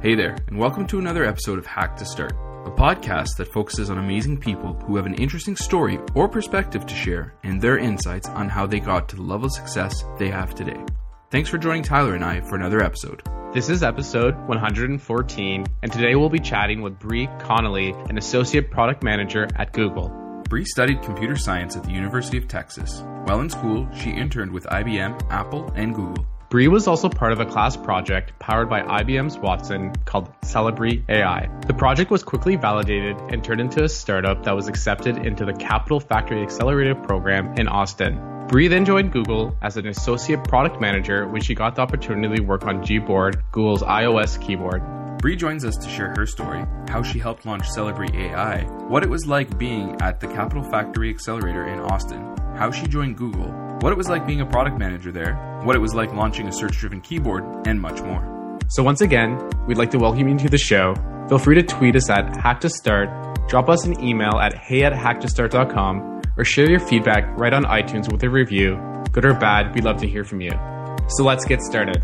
Hey there, and welcome to another episode of Hack to Start, a podcast that focuses on amazing people who have an interesting story or perspective to share and their insights on how they got to the level of success they have today. Thanks for joining Tyler and I for another episode. This is episode 114, and today we'll be chatting with Bree Connolly, an associate product manager at Google. Bree studied computer science at the University of Texas. While in school, she interned with IBM, Apple, and Google. Bree was also part of a class project powered by IBM's Watson called Celebri AI. The project was quickly validated and turned into a startup that was accepted into the Capital Factory Accelerator program in Austin. Bree then joined Google as an associate product manager when she got the opportunity to work on Gboard, Google's iOS keyboard. Bree joins us to share her story, how she helped launch Celebri AI, what it was like being at the Capital Factory Accelerator in Austin, how she joined Google, what it was like being a product manager there, what it was like launching a search driven keyboard, and much more. So, once again, we'd like to welcome you to the show. Feel free to tweet us at Hack to Start, drop us an email at hey at hacktostart.com, or share your feedback right on iTunes with a review. Good or bad, we'd love to hear from you. So, let's get started.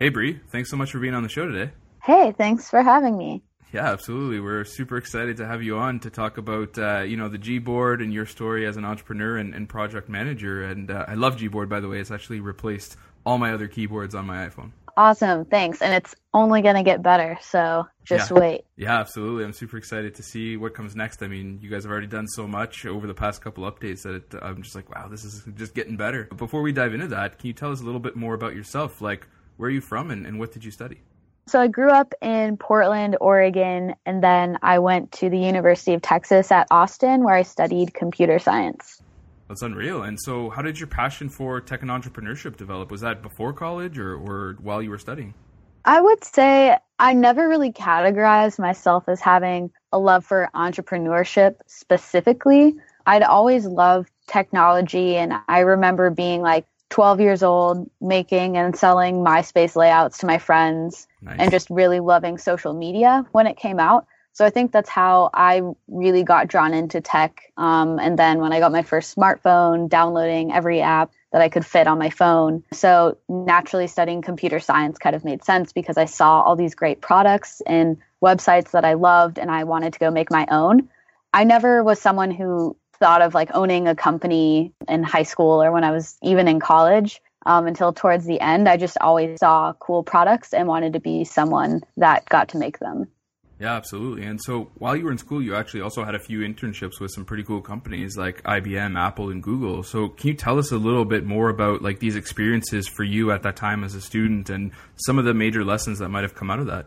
Hey, Bree, thanks so much for being on the show today. Hey, thanks for having me. Yeah, absolutely. We're super excited to have you on to talk about uh, you know the Gboard and your story as an entrepreneur and, and project manager. And uh, I love Gboard by the way. It's actually replaced all my other keyboards on my iPhone. Awesome, thanks. And it's only going to get better, so just yeah. wait. Yeah, absolutely. I'm super excited to see what comes next. I mean, you guys have already done so much over the past couple updates that it, I'm just like, wow, this is just getting better. But before we dive into that, can you tell us a little bit more about yourself? Like, where are you from and, and what did you study? So I grew up in Portland, Oregon, and then I went to the University of Texas at Austin where I studied computer science. That's unreal. And so, how did your passion for tech and entrepreneurship develop? Was that before college or, or while you were studying? I would say I never really categorized myself as having a love for entrepreneurship specifically. I'd always loved technology, and I remember being like 12 years old making and selling MySpace layouts to my friends Nice. and just really loving social media when it came out. So I think that's how I really got drawn into tech. Um, and then when I got my first smartphone, downloading every app that I could fit on my phone. So naturally studying computer science kind of made sense because I saw all these great products and websites that I loved and I wanted to go make my own. I never was someone who thought of like owning a company in high school or when I was even in college. Um, until towards the end, I just always saw cool products and wanted to be someone that got to make them. Yeah, absolutely. And so while you were in school, you actually also had a few internships with some pretty cool companies like IBM, Apple, and Google. So can you tell us a little bit more about like these experiences for you at that time as a student and some of the major lessons that might have come out of that?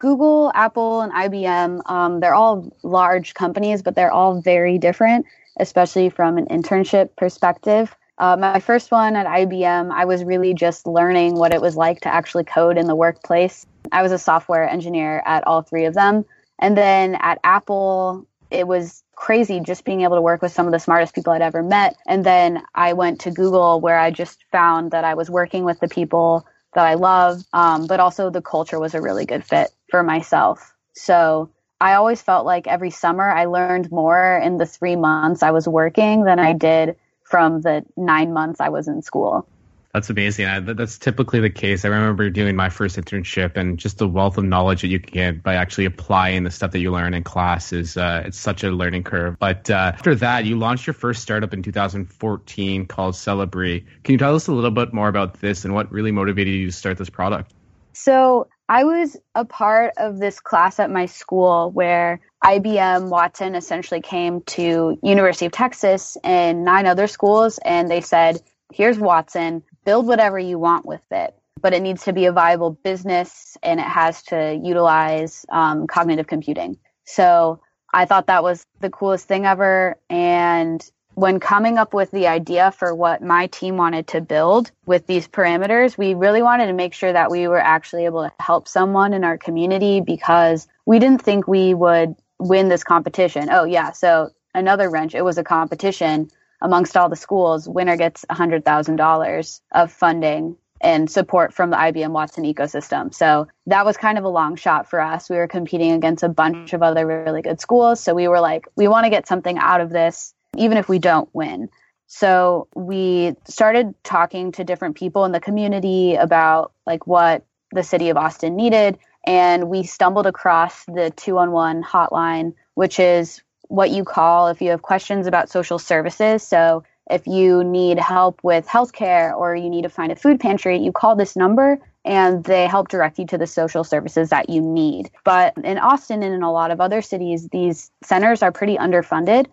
Google, Apple, and IBM, um, they're all large companies, but they're all very different, especially from an internship perspective. Uh, my first one at IBM, I was really just learning what it was like to actually code in the workplace. I was a software engineer at all three of them. And then at Apple, it was crazy just being able to work with some of the smartest people I'd ever met. And then I went to Google where I just found that I was working with the people that I love, um, but also the culture was a really good fit for myself. So I always felt like every summer I learned more in the three months I was working than I did from the nine months I was in school. That's amazing. I, that's typically the case. I remember doing my first internship, and just the wealth of knowledge that you can get by actually applying the stuff that you learn in class is uh, it's such a learning curve. But uh, after that, you launched your first startup in 2014 called Celebri. Can you tell us a little bit more about this and what really motivated you to start this product? So I was a part of this class at my school where IBM Watson essentially came to University of Texas and nine other schools and they said, here's Watson, build whatever you want with it, but it needs to be a viable business and it has to utilize um, cognitive computing. So I thought that was the coolest thing ever. And when coming up with the idea for what my team wanted to build with these parameters, we really wanted to make sure that we were actually able to help someone in our community because we didn't think we would win this competition. Oh, yeah. So another wrench, it was a competition amongst all the schools. Winner gets $100,000 of funding. and support from the IBM Watson ecosystem. So that was kind of a long shot for us. We were competing against a bunch of other really good schools. So we were like, we want to get something out of this, even if we don't win. So we started talking to different people in the community about like what the city of Austin needed. And we stumbled across the 211 hotline, which is what you call if you have questions about social services. So if you need help with healthcare or you need to find a food pantry, you call this number and they help direct you to the social services that you need. But in Austin and in a lot of other cities, these centers are pretty underfunded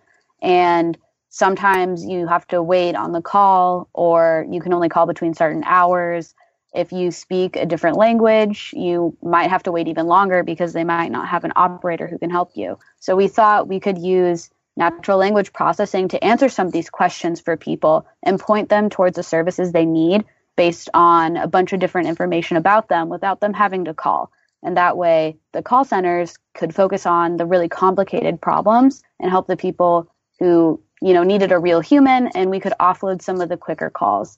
and sometimes you have to wait on the call or you can only call between certain hours. If you speak a different language, you might have to wait even longer because they might not have an operator who can help you. So we thought we could use natural language processing to answer some of these questions for people and point them towards the services they need based on a bunch of different information about them without them having to call. And that way, the call centers could focus on the really complicated problems and help the people who, you know, needed a real human and we could offload some of the quicker calls.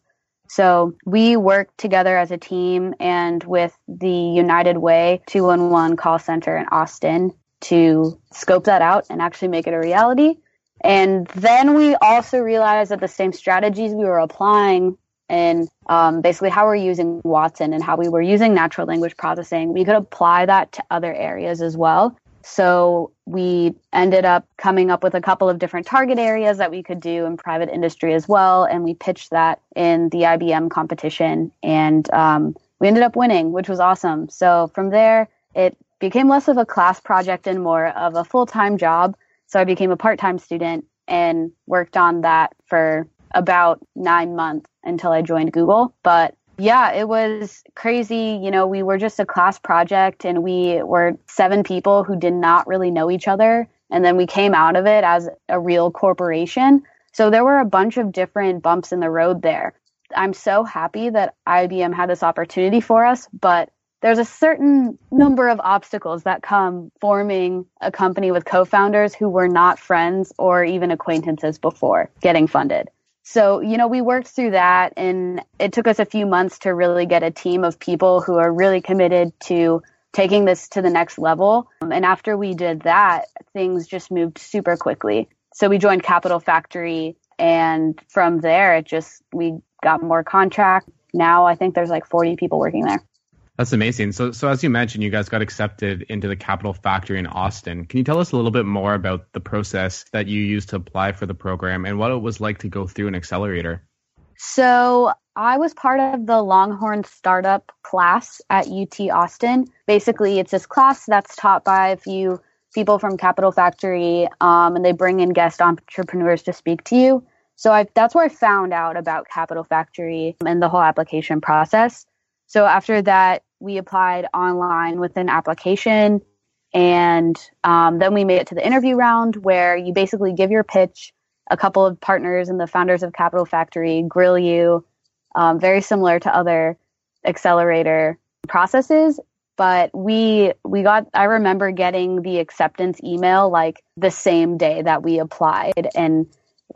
So we worked together as a team and with the United Way 211 call center in Austin to scope that out and actually make it a reality. And then we also realized that the same strategies we were applying and um, basically how we're using Watson and how we were using natural language processing, we could apply that to other areas as well. So we ended up coming up with a couple of different target areas that we could do in private industry as well. And we pitched that in the IBM competition and um, we ended up winning, which was awesome. So from there, it became less of a class project and more of a full time job. So I became a part time student and worked on that for about nine months until I joined Google. But yeah, it was crazy. You know, we were just a class project and we were seven people who did not really know each other. And then we came out of it as a real corporation. So there were a bunch of different bumps in the road there. I'm so happy that IBM had this opportunity for us, but there's a certain number of obstacles that come forming a company with co-founders who were not friends or even acquaintances before getting funded. So, you know, we worked through that and it took us a few months to really get a team of people who are really committed to taking this to the next level. Um, and after we did that, things just moved super quickly. So we joined Capital Factory and from there it just we got more contract. Now I think there's like 40 people working there. That's amazing. So, so as you mentioned, you guys got accepted into the Capital Factory in Austin. Can you tell us a little bit more about the process that you used to apply for the program and what it was like to go through an accelerator? So, I was part of the Longhorn Startup class at UT Austin. Basically, it's this class that's taught by a few people from Capital Factory, um, and they bring in guest entrepreneurs to speak to you. So, I, that's where I found out about Capital Factory and the whole application process. So after that, we applied online with an application. And um, then we made it to the interview round where you basically give your pitch. A couple of partners and the founders of Capital Factory grill you, um, very similar to other accelerator processes. But we we got I remember getting the acceptance email like the same day that we applied, and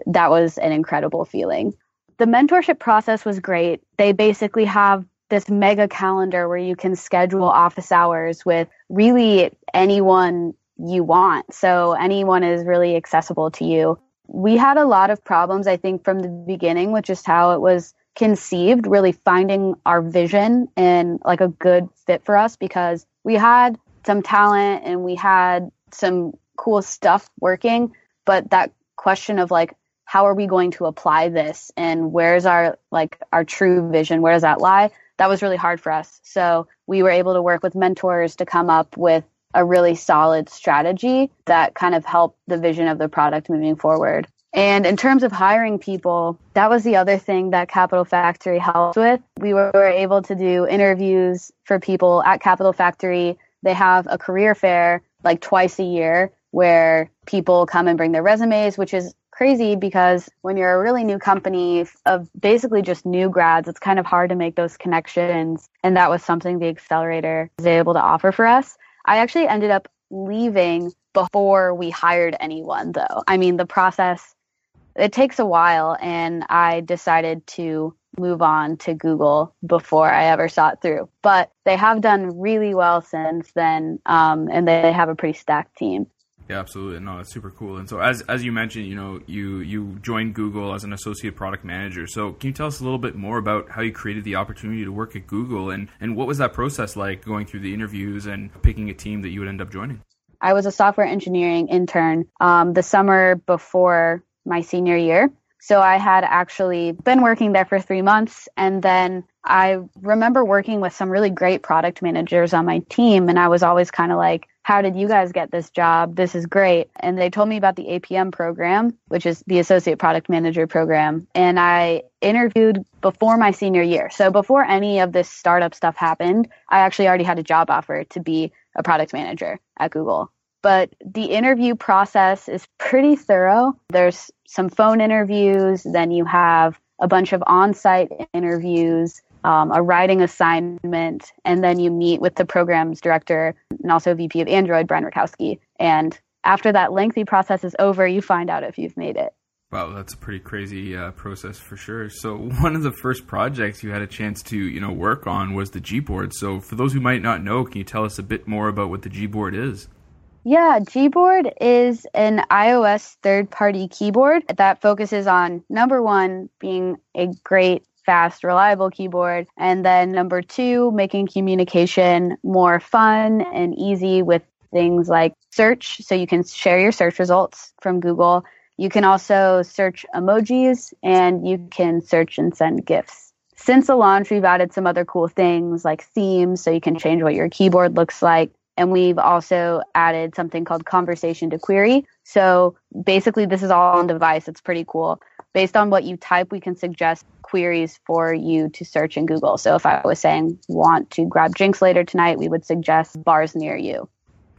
that was an incredible feeling. The mentorship process was great. They basically have this mega calendar where you can schedule office hours with really anyone you want. So anyone is really accessible to you. We had a lot of problems, I think, from the beginning with just how it was conceived, really finding our vision and like a good fit for us because we had some talent and we had some cool stuff working, but that question of like, how are we going to apply this and where's our like our true vision where does that lie that was really hard for us. So we were able to work with mentors to come up with a really solid strategy that kind of helped the vision of the product moving forward. And in terms of hiring people, that was the other thing that Capital Factory helped with. We were able to do interviews for people at Capital Factory. They have a career fair like twice a year where people come and bring their resumes, which is crazy because when you're a really new company of basically just new grads, it's kind of hard to make those connections. And that was something the accelerator was able to offer for us. I actually ended up leaving before we hired anyone, though. I mean, the process, it takes a while, and I decided to move on to Google before I ever saw it through. But they have done really well since then, um, and they have a pretty stacked team. Yeah, absolutely. No, it's super cool. And so, as as you mentioned, you know, you you joined Google as an associate product manager. So, can you tell us a little bit more about how you created the opportunity to work at Google, and and what was that process like, going through the interviews and picking a team that you would end up joining? I was a software engineering intern um, the summer before my senior year. So I had actually been working there for three months. And then I remember working with some really great product managers on my team. And I was always kind of like, how did you guys get this job? This is great. And they told me about the APM program, which is the Associate Product Manager program. And I interviewed before my senior year. So before any of this startup stuff happened, I actually already had a job offer to be a product manager at Google but the interview process is pretty thorough. There's some phone interviews, then you have a bunch of on site interviews, um, a writing assignment, and then you meet with the program's director and also VP of Android, Brian Rakowski. And after that lengthy process is over, you find out if you've made it. Wow, that's a pretty crazy uh, process for sure. So, one of the first projects you had a chance to, you know, work on was the Gboard. So, for those who might not know, can you tell us a bit more about what the Gboard is? Yeah, Gboard is an iOS third party keyboard that focuses on number one, being a great, fast, reliable keyboard, and then number two, making communication more fun and easy with things like search. So you can share your search results from Google. You can also search emojis and you can search and send GIFs. Since the launch, we've added some other cool things like themes, so you can change what your keyboard looks like and we've also added something called conversation to query. So basically, this is all on device. It's pretty cool. Based on what you type, we can suggest queries for you to search in Google. So if I was saying, want to grab drinks later tonight, we would suggest bars near you.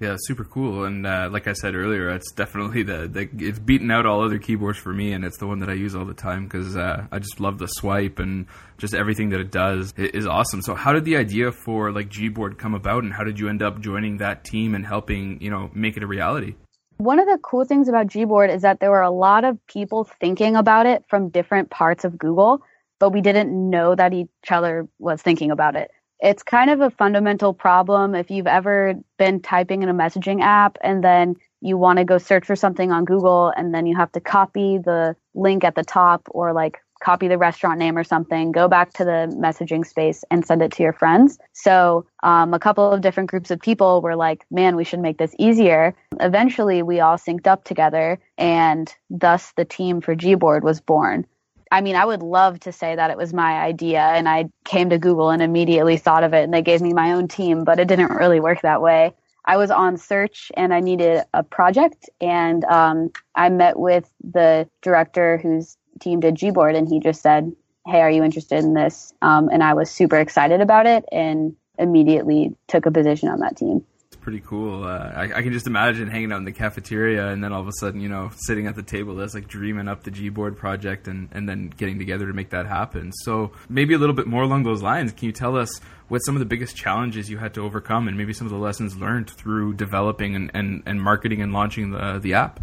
Yeah, super cool. And uh, like I said earlier, it's definitely the, the it's beaten out all other keyboards for me, and it's the one that I use all the time because uh, I just love the swipe and just everything that it does it is awesome. So, how did the idea for like Gboard come about, and how did you end up joining that team and helping you know make it a reality? One of the cool things about Gboard is that there were a lot of people thinking about it from different parts of Google, but we didn't know that each other was thinking about it it's kind of a fundamental problem if you've ever been typing in a messaging app and then you want to go search for something on Google and then you have to copy the link at the top or like copy the restaurant name or something, go back to the messaging space and send it to your friends. So, um, a couple of different groups of people were like, man, we should make this easier. Eventually, we all synced up together, and thus the team for Gboard was born. I mean, I would love to say that it was my idea and I came to Google and immediately thought of it and they gave me my own team, but it didn't really work that way. I was on search and I needed a project and um, I met with the director whose team did Gboard and he just said, Hey, are you interested in this? Um, and I was super excited about it and immediately took a position on that team pretty cool. Uh, I, I, can just imagine hanging out in the cafeteria and then all of a sudden, you know, sitting at the table that's like dreaming up the Gboard project and, and then getting together to make that happen. So maybe a little bit more along those lines. Can you tell us what some of the biggest challenges you had to overcome and maybe some of the lessons learned through developing and, and, and marketing and launching the, the app?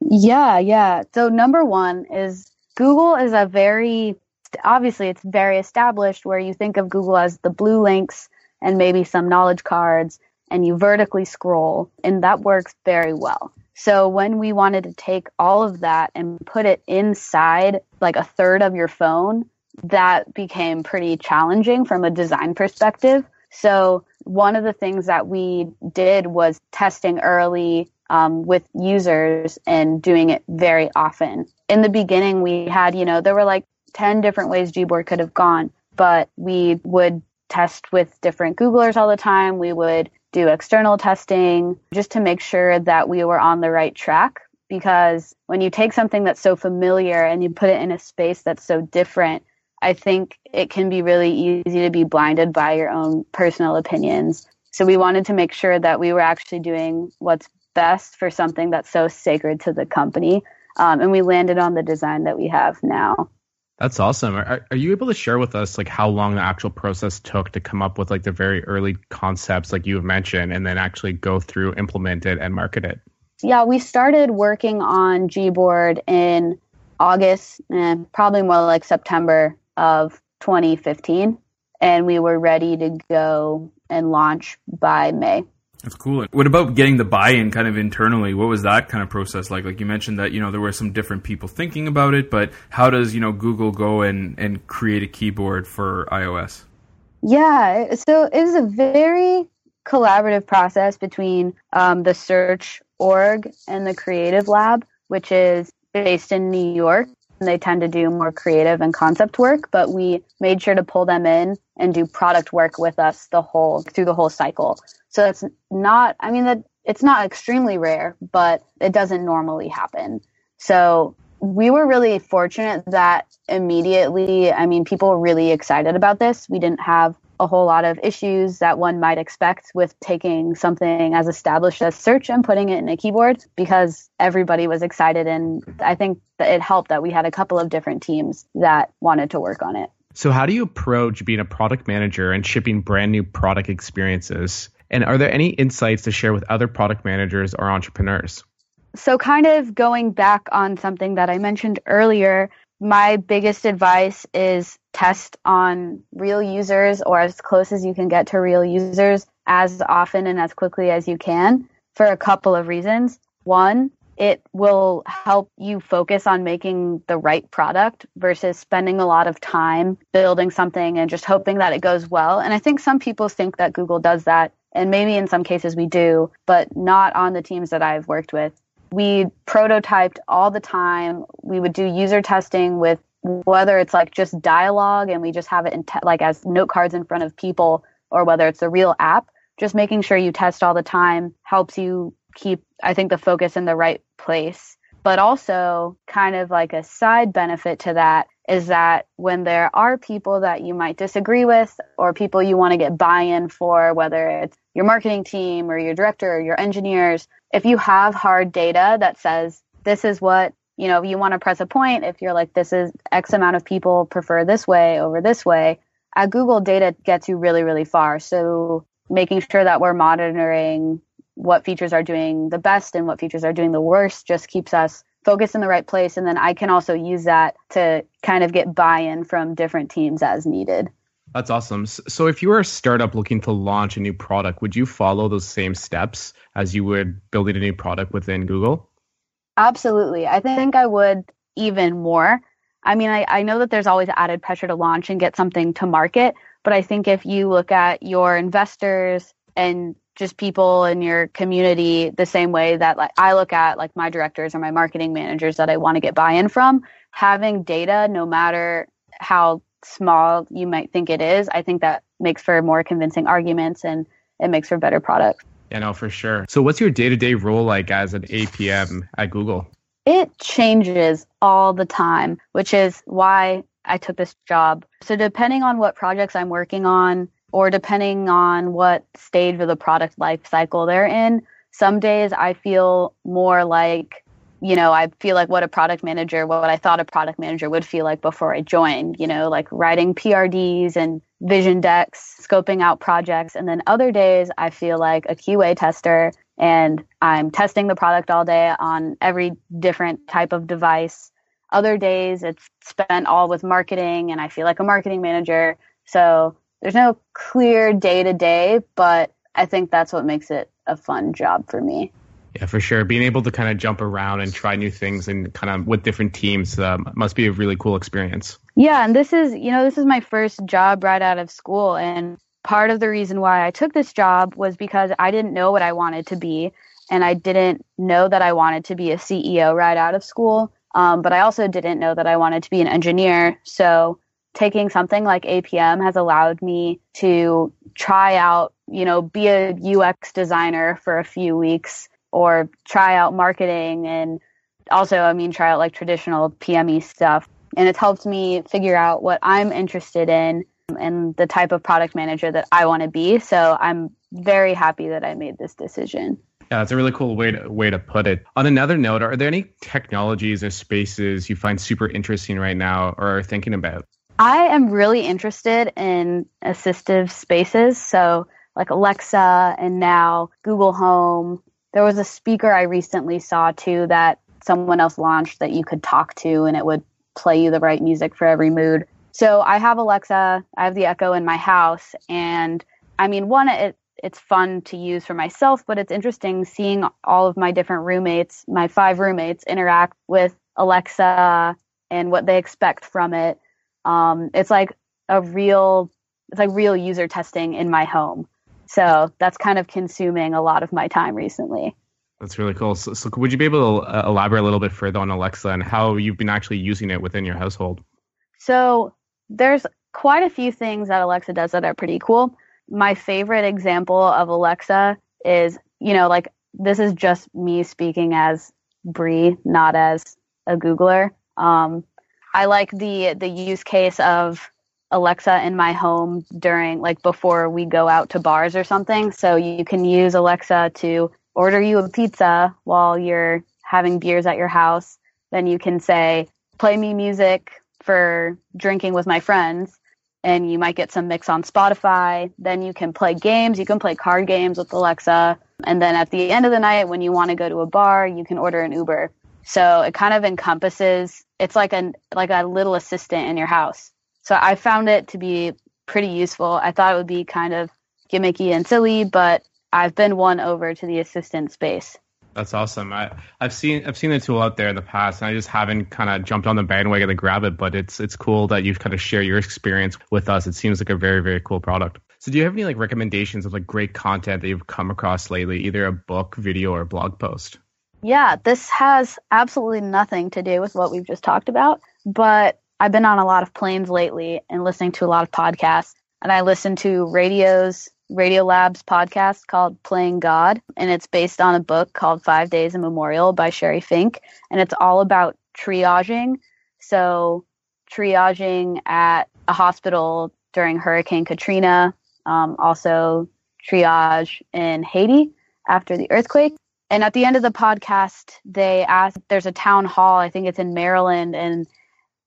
Yeah, yeah. So number one is Google is a very obviously it's very established where you think of Google as the blue links and maybe some knowledge cards and you vertically scroll, and that works very well. So when we wanted to take all of that and put it inside like a third of your phone, that became pretty challenging from a design perspective. So one of the things that we did was testing early um, with users and doing it very often. In the beginning, we had, you know, there were like 10 different ways Gboard could have gone, but we would test with different Googlers all the time. We would do external testing just to make sure that we were on the right track. Because when you take something that's so familiar and you put it in a space that's so different, I think it can be really easy to be blinded by your own personal opinions. So we wanted to make sure that we were actually doing what's best for something that's so sacred to the company. Um, and we landed on the design that we have now. That's awesome. Are, are you able to share with us like how long the actual process took to come up with like the very early concepts like you have mentioned and then actually go through, implement it and market it? Yeah, we started working on Gboard in August and probably more like September of 2015, and we were ready to go and launch by May. That's cool. What about getting the buy-in kind of internally? What was that kind of process like? Like you mentioned that, you know, there were some different people thinking about it, but how does, you know, Google go and, and create a keyboard for iOS? Yeah, so it was a very collaborative process between um, the search org and the creative lab, which is based in New York. They tend to do more creative and concept work, but we made sure to pull them in and do product work with us the whole through the whole cycle. So it's not, I mean, that it's not extremely rare, but it doesn't normally happen. So we were really fortunate that immediately, I mean, people were really excited about this. We didn't have a whole lot of issues that one might expect with taking something as established as search and putting it in a keyboard because everybody was excited. And I think that it helped that we had a couple of different teams that wanted to work on it. So, how do you approach being a product manager and shipping brand new product experiences? And are there any insights to share with other product managers or entrepreneurs? So, kind of going back on something that I mentioned earlier, my biggest advice is test on real users or as close as you can get to real users as often and as quickly as you can for a couple of reasons. One, it will help you focus on making the right product versus spending a lot of time building something and just hoping that it goes well. And I think some people think that Google does that. And maybe in some cases we do, but not on the teams that I've worked with. We prototyped all the time. We would do user testing with whether it's like just dialogue and we just have it in te- like as note cards in front of people or whether it's a real app just making sure you test all the time helps you keep i think the focus in the right place but also kind of like a side benefit to that is that when there are people that you might disagree with or people you want to get buy-in for whether it's your marketing team or your director or your engineers if you have hard data that says this is what you know, you want to press a point, if you're like, this is X amount of people prefer this way over this way, at Google data gets you really, really far. So making sure that we're monitoring what features are doing the best and what features are doing the worst just keeps us focused in the right place. And then I can also use that to kind of get buy in from different teams as needed. That's awesome. So, if you were a startup looking to launch a new product, would you follow those same steps as you would building a new product within Google? Absolutely. I think I would even more. I mean, I, I know that there's always added pressure to launch and get something to market, but I think if you look at your investors and just people in your community the same way that like I look at like my directors or my marketing managers that I want to get buy-in from, having data no matter how small you might think it is, I think that makes for more convincing arguments and it makes for better products. Yeah, no, for sure. So, what's your day to day role like as an APM at Google? It changes all the time, which is why I took this job. So, depending on what projects I'm working on, or depending on what stage of the product life cycle they're in, some days I feel more like, you know, I feel like what a product manager, what I thought a product manager would feel like before I joined, you know, like writing PRDs and vision decks, scoping out projects. And then other days, I feel like a QA tester and I'm testing the product all day on every different type of device. Other days, it's spent all with marketing and I feel like a marketing manager. So there's no clear day to day, but I think that's what makes it a fun job for me. Yeah, for sure. Being able to kind of jump around and try new things and kind of with different teams um, must be a really cool experience. Yeah, and this is, you know, this is my first job right out of school. And part of the reason why I took this job was because I didn't know what I wanted to be. And I didn't know that I wanted to be a CEO right out of school. Um, but I also didn't know that I wanted to be an engineer. So taking something like APM has allowed me to try out, you know, be a UX designer for a few weeks or try out marketing and also, I mean, try out like traditional PME stuff and it's helped me figure out what I'm interested in and the type of product manager that I want to be. So I'm very happy that I made this decision. Yeah, that's a really cool way to way to put it. On another note, are there any technologies or spaces you find super interesting right now or are thinking about? I am really interested in assistive spaces. So like Alexa and now Google Home. There was a speaker I recently saw too that someone else launched that you could talk to and it would play you the right music for every mood. So I have Alexa, I have the Echo in my house, and I mean, one, it it's fun to use for myself, but it's interesting seeing all of my different roommates, my five roommates, interact with Alexa and what they expect from it. Um, it's like a real, it's like real user testing in my home. So that's kind of consuming a lot of my time recently. That's really cool. So, so would you be able to uh, elaborate a little bit further on Alexa and how you've been actually using it within your household? So there's quite a few things that Alexa does that are pretty cool my favorite example of Alexa is, you know, like this is just me speaking as Bree, not as a Googler. Um, I like the the use case of Alexa in my home during like before we go out to bars or something. So you can use Alexa to order you a pizza while you're having beers at your house. Then you can say, play me music for drinking with my friends and you might get some mix on Spotify. Then you can play games. You can play card games with Alexa. And then at the end of the night, when you want to go to a bar, you can order an Uber. So it kind of encompasses. It's like a like a little assistant in your house. So I found it to be pretty useful. I thought it would be kind of gimmicky and silly, but I've been won over to the assistant space. That's awesome. I, have seen I've seen the tool out there in the past, and I just haven't kind of jumped on the bandwagon to grab it. But it's it's cool that you've kind of share your experience with us. It seems like a very very cool product. So, do you have any like recommendations of like great content that you've come across lately, either a book, video, or blog post? Yeah, this has absolutely nothing to do with what we've just talked about, but I've been on a lot of planes lately and listening to a lot of podcasts. And I listen to radios Radiolab's podcast called Playing God, and it's based on a book called Five Days in Memorial by Sheri Fink, and it's all about triaging. So, triaging at a hospital during Hurricane Katrina, um, also triage in Haiti after the earthquake. And at the end of the podcast, they ask, there's a town hall, I think it's in Maryland, and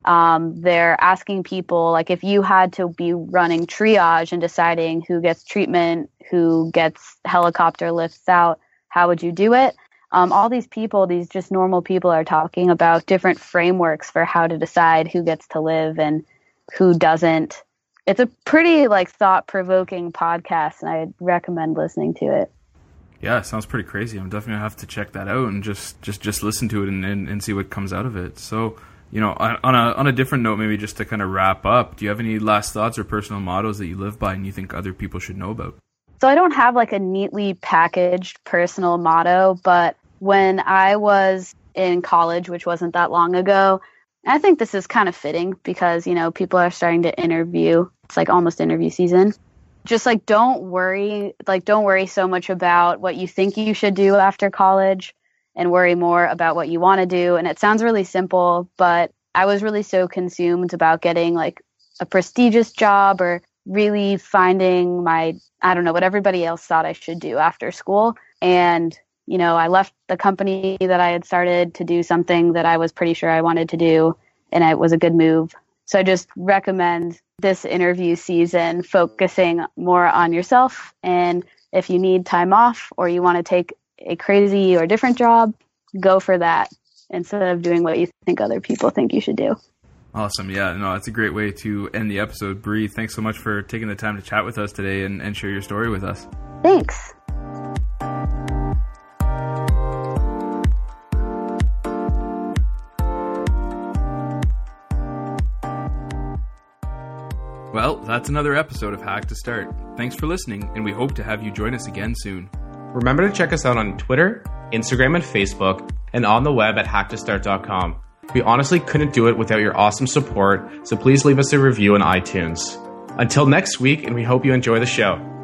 um, they're asking people like if you had to be running triage and deciding who gets treatment, who gets helicopter lifts out, how would you do it? Um, all these people, these just normal people, are talking about different frameworks for how to decide who gets to live and who doesn't. It's a pretty like thought provoking podcast, and I recommend listening to it. Yeah, sounds pretty crazy. I'm definitely gonna have to check that out and just just just listen to it and, and, and see what comes out of it. So you know, on a on a different note, maybe just to kind of wrap up, do you have any last thoughts or personal mottos that you live by and you think other people should know about? So I don't have like a neatly packaged personal motto, but when I was in college, which wasn't that long ago, I think this is kind of fitting because, you know, people are starting to interview. It's like almost interview season. Just like don't worry, like don't worry so much about what you think you should do after college and worry more about what you want to do. And it sounds really simple, but I was really so consumed about getting like a prestigious job or really finding my, I don't know, what everybody else thought I should do after school. And, you know, I left the company that I had started to do something that I was pretty sure I wanted to do. And it was a good move. So I just recommend this interview season focusing more on yourself. And if you need time off or you want to take a crazy or different job, go for that instead of doing what you think other people think you should do. Awesome. Yeah, no, that's a great way to end the episode. Bree, thanks so much for taking the time to chat with us today and, and share your story with us. Thanks. That's another episode of Hack to Start. Thanks for listening, and we hope to have you join us again soon. Remember to check us out on Twitter, Instagram, and Facebook, and on the web at hacktostart.com. We honestly couldn't do it without your awesome support, so please leave us a review on iTunes. Until next week, and we hope you enjoy the show.